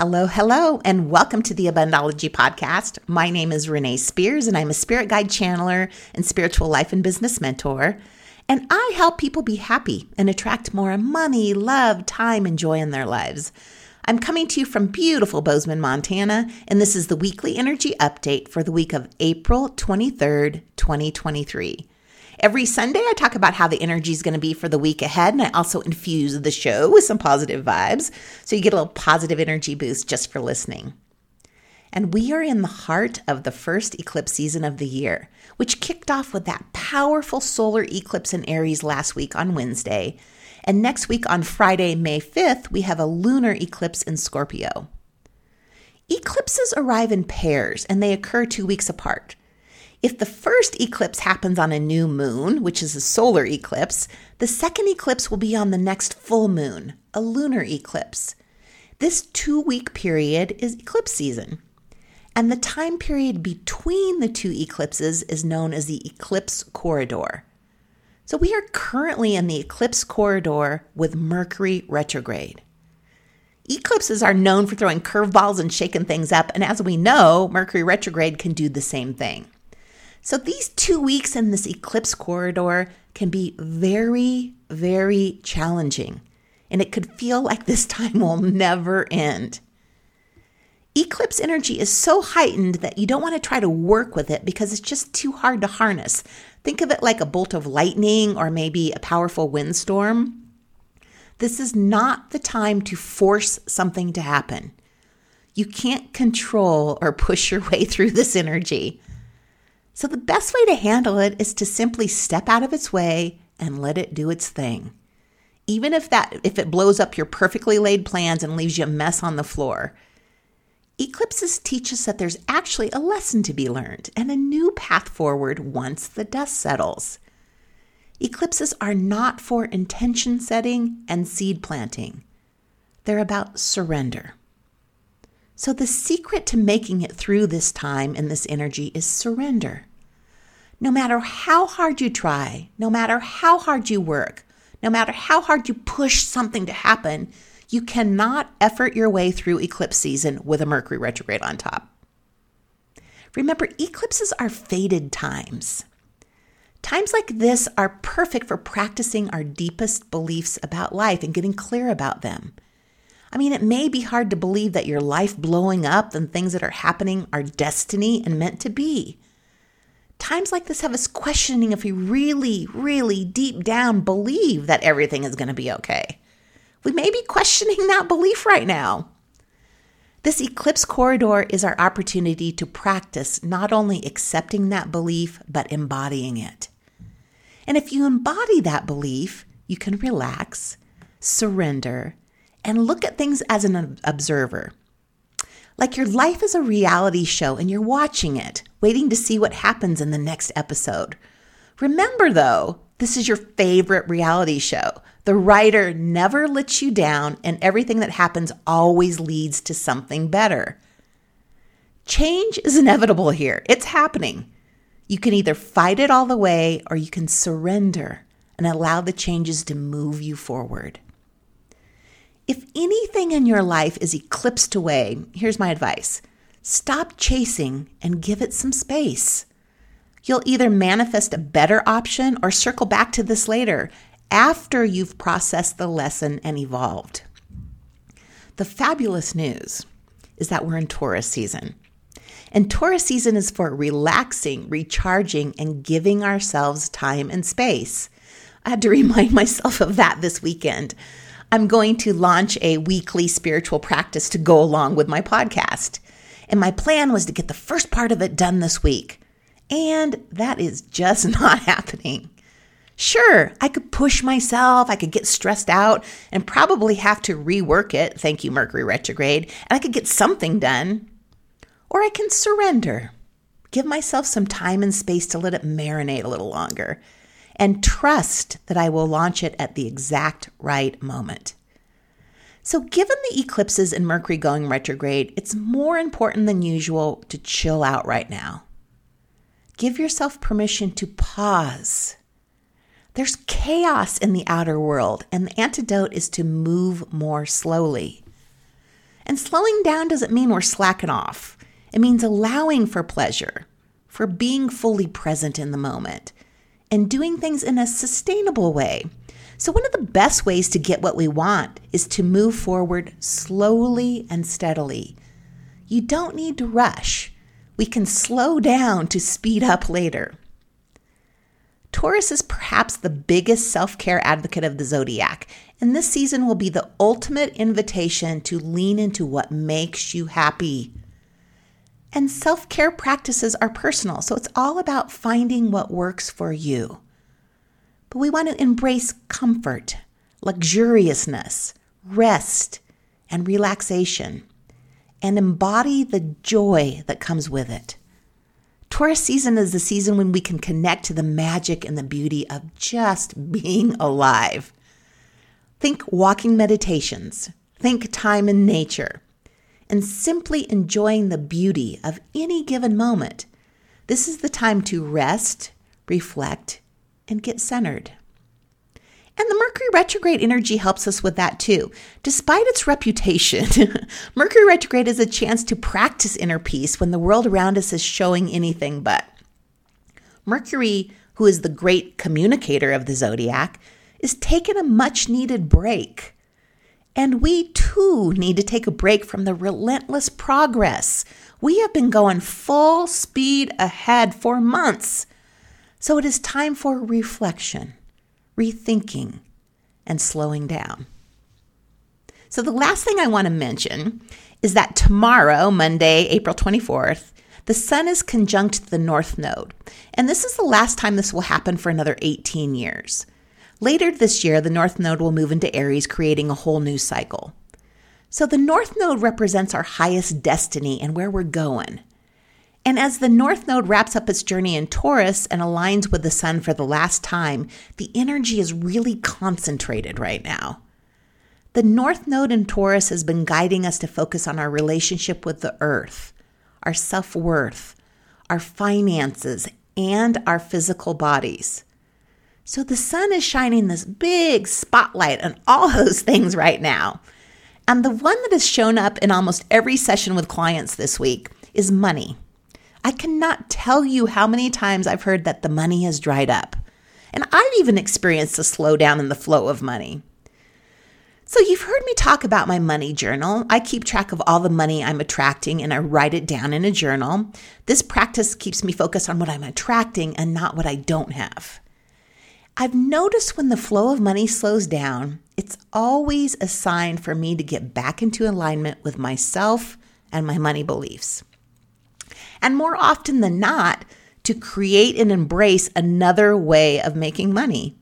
Hello, hello, and welcome to the Abundology Podcast. My name is Renee Spears, and I'm a spirit guide channeler and spiritual life and business mentor. And I help people be happy and attract more money, love, time, and joy in their lives. I'm coming to you from beautiful Bozeman, Montana, and this is the weekly energy update for the week of April 23rd, 2023. Every Sunday, I talk about how the energy is going to be for the week ahead, and I also infuse the show with some positive vibes. So you get a little positive energy boost just for listening. And we are in the heart of the first eclipse season of the year, which kicked off with that powerful solar eclipse in Aries last week on Wednesday. And next week on Friday, May 5th, we have a lunar eclipse in Scorpio. Eclipses arrive in pairs and they occur two weeks apart. If the first eclipse happens on a new moon, which is a solar eclipse, the second eclipse will be on the next full moon, a lunar eclipse. This two week period is eclipse season. And the time period between the two eclipses is known as the eclipse corridor. So we are currently in the eclipse corridor with Mercury retrograde. Eclipses are known for throwing curveballs and shaking things up, and as we know, Mercury retrograde can do the same thing. So these two weeks in this eclipse corridor can be very, very challenging, and it could feel like this time will never end. Eclipse energy is so heightened that you don't want to try to work with it because it's just too hard to harness. Think of it like a bolt of lightning or maybe a powerful windstorm. This is not the time to force something to happen. You can't control or push your way through this energy. So the best way to handle it is to simply step out of its way and let it do its thing. Even if that if it blows up your perfectly laid plans and leaves you a mess on the floor. Eclipses teach us that there's actually a lesson to be learned and a new path forward once the dust settles. Eclipses are not for intention setting and seed planting. They're about surrender. So, the secret to making it through this time and this energy is surrender. No matter how hard you try, no matter how hard you work, no matter how hard you push something to happen, you cannot effort your way through eclipse season with a Mercury retrograde on top. Remember, eclipses are fated times. Times like this are perfect for practicing our deepest beliefs about life and getting clear about them. I mean, it may be hard to believe that your life blowing up and things that are happening are destiny and meant to be. Times like this have us questioning if we really, really deep down believe that everything is going to be okay. We may be questioning that belief right now. This eclipse corridor is our opportunity to practice not only accepting that belief, but embodying it. And if you embody that belief, you can relax, surrender, and look at things as an observer. Like your life is a reality show and you're watching it, waiting to see what happens in the next episode. Remember, though, this is your favorite reality show. The writer never lets you down, and everything that happens always leads to something better. Change is inevitable here, it's happening. You can either fight it all the way or you can surrender and allow the changes to move you forward. If anything in your life is eclipsed away, here's my advice stop chasing and give it some space. You'll either manifest a better option or circle back to this later after you've processed the lesson and evolved. The fabulous news is that we're in Taurus season. And Taurus season is for relaxing, recharging, and giving ourselves time and space. I had to remind myself of that this weekend. I'm going to launch a weekly spiritual practice to go along with my podcast. And my plan was to get the first part of it done this week. And that is just not happening. Sure, I could push myself, I could get stressed out and probably have to rework it, thank you, Mercury retrograde, and I could get something done. Or I can surrender, give myself some time and space to let it marinate a little longer and trust that I will launch it at the exact right moment. So, given the eclipses and Mercury going retrograde, it's more important than usual to chill out right now. Give yourself permission to pause. There's chaos in the outer world, and the antidote is to move more slowly. And slowing down doesn't mean we're slacking off, it means allowing for pleasure, for being fully present in the moment, and doing things in a sustainable way. So, one of the best ways to get what we want is to move forward slowly and steadily. You don't need to rush. We can slow down to speed up later. Taurus is perhaps the biggest self care advocate of the zodiac, and this season will be the ultimate invitation to lean into what makes you happy. And self care practices are personal, so it's all about finding what works for you. But we want to embrace comfort, luxuriousness, rest, and relaxation, and embody the joy that comes with it. Taurus season is the season when we can connect to the magic and the beauty of just being alive. Think walking meditations, think time in nature, and simply enjoying the beauty of any given moment. This is the time to rest, reflect, and get centered. And the Mercury retrograde energy helps us with that too. Despite its reputation, Mercury retrograde is a chance to practice inner peace when the world around us is showing anything but. Mercury, who is the great communicator of the zodiac, is taking a much needed break. And we too need to take a break from the relentless progress. We have been going full speed ahead for months. So it is time for reflection rethinking, and slowing down. So, the last thing I want to mention is that tomorrow, Monday, April 24th, the sun is conjunct the North Node. And this is the last time this will happen for another 18 years. Later this year, the North Node will move into Aries, creating a whole new cycle. So, the North Node represents our highest destiny and where we're going. And as the North Node wraps up its journey in Taurus and aligns with the Sun for the last time, the energy is really concentrated right now. The North Node in Taurus has been guiding us to focus on our relationship with the Earth, our self worth, our finances, and our physical bodies. So the sun is shining this big spotlight on all those things right now. And the one that has shown up in almost every session with clients this week is money. I cannot tell you how many times I've heard that the money has dried up. And I've even experienced a slowdown in the flow of money. So, you've heard me talk about my money journal. I keep track of all the money I'm attracting and I write it down in a journal. This practice keeps me focused on what I'm attracting and not what I don't have. I've noticed when the flow of money slows down, it's always a sign for me to get back into alignment with myself and my money beliefs and more often than not, to create and embrace another way of making money.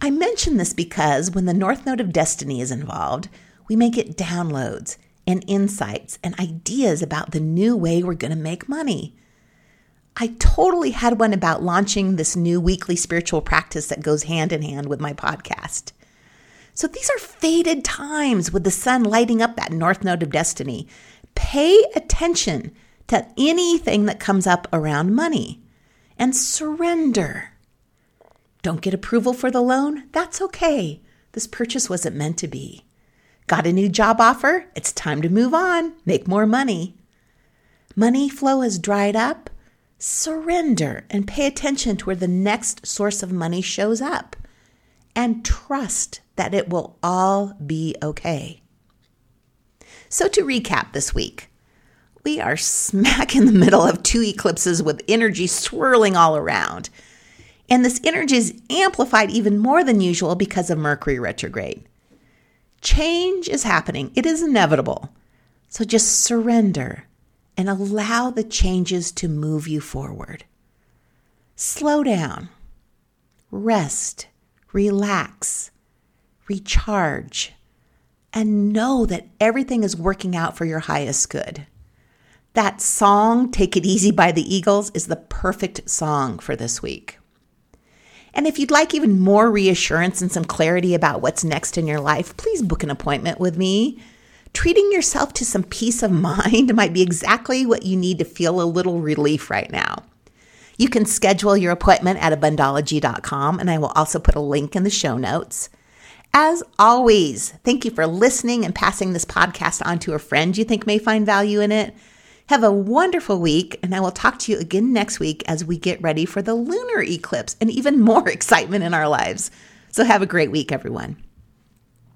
I mention this because when the North Node of Destiny is involved, we may get downloads and insights and ideas about the new way we're going to make money. I totally had one about launching this new weekly spiritual practice that goes hand in hand with my podcast. So these are fated times with the sun lighting up that North Node of Destiny. Pay attention to anything that comes up around money and surrender. Don't get approval for the loan? That's okay. This purchase wasn't meant to be. Got a new job offer? It's time to move on, make more money. Money flow has dried up? Surrender and pay attention to where the next source of money shows up and trust that it will all be okay. So, to recap this week, we are smack in the middle of two eclipses with energy swirling all around. And this energy is amplified even more than usual because of Mercury retrograde. Change is happening, it is inevitable. So just surrender and allow the changes to move you forward. Slow down, rest, relax, recharge, and know that everything is working out for your highest good. That song, Take It Easy by the Eagles, is the perfect song for this week. And if you'd like even more reassurance and some clarity about what's next in your life, please book an appointment with me. Treating yourself to some peace of mind might be exactly what you need to feel a little relief right now. You can schedule your appointment at abundology.com, and I will also put a link in the show notes. As always, thank you for listening and passing this podcast on to a friend you think may find value in it. Have a wonderful week, and I will talk to you again next week as we get ready for the lunar eclipse and even more excitement in our lives. So, have a great week, everyone.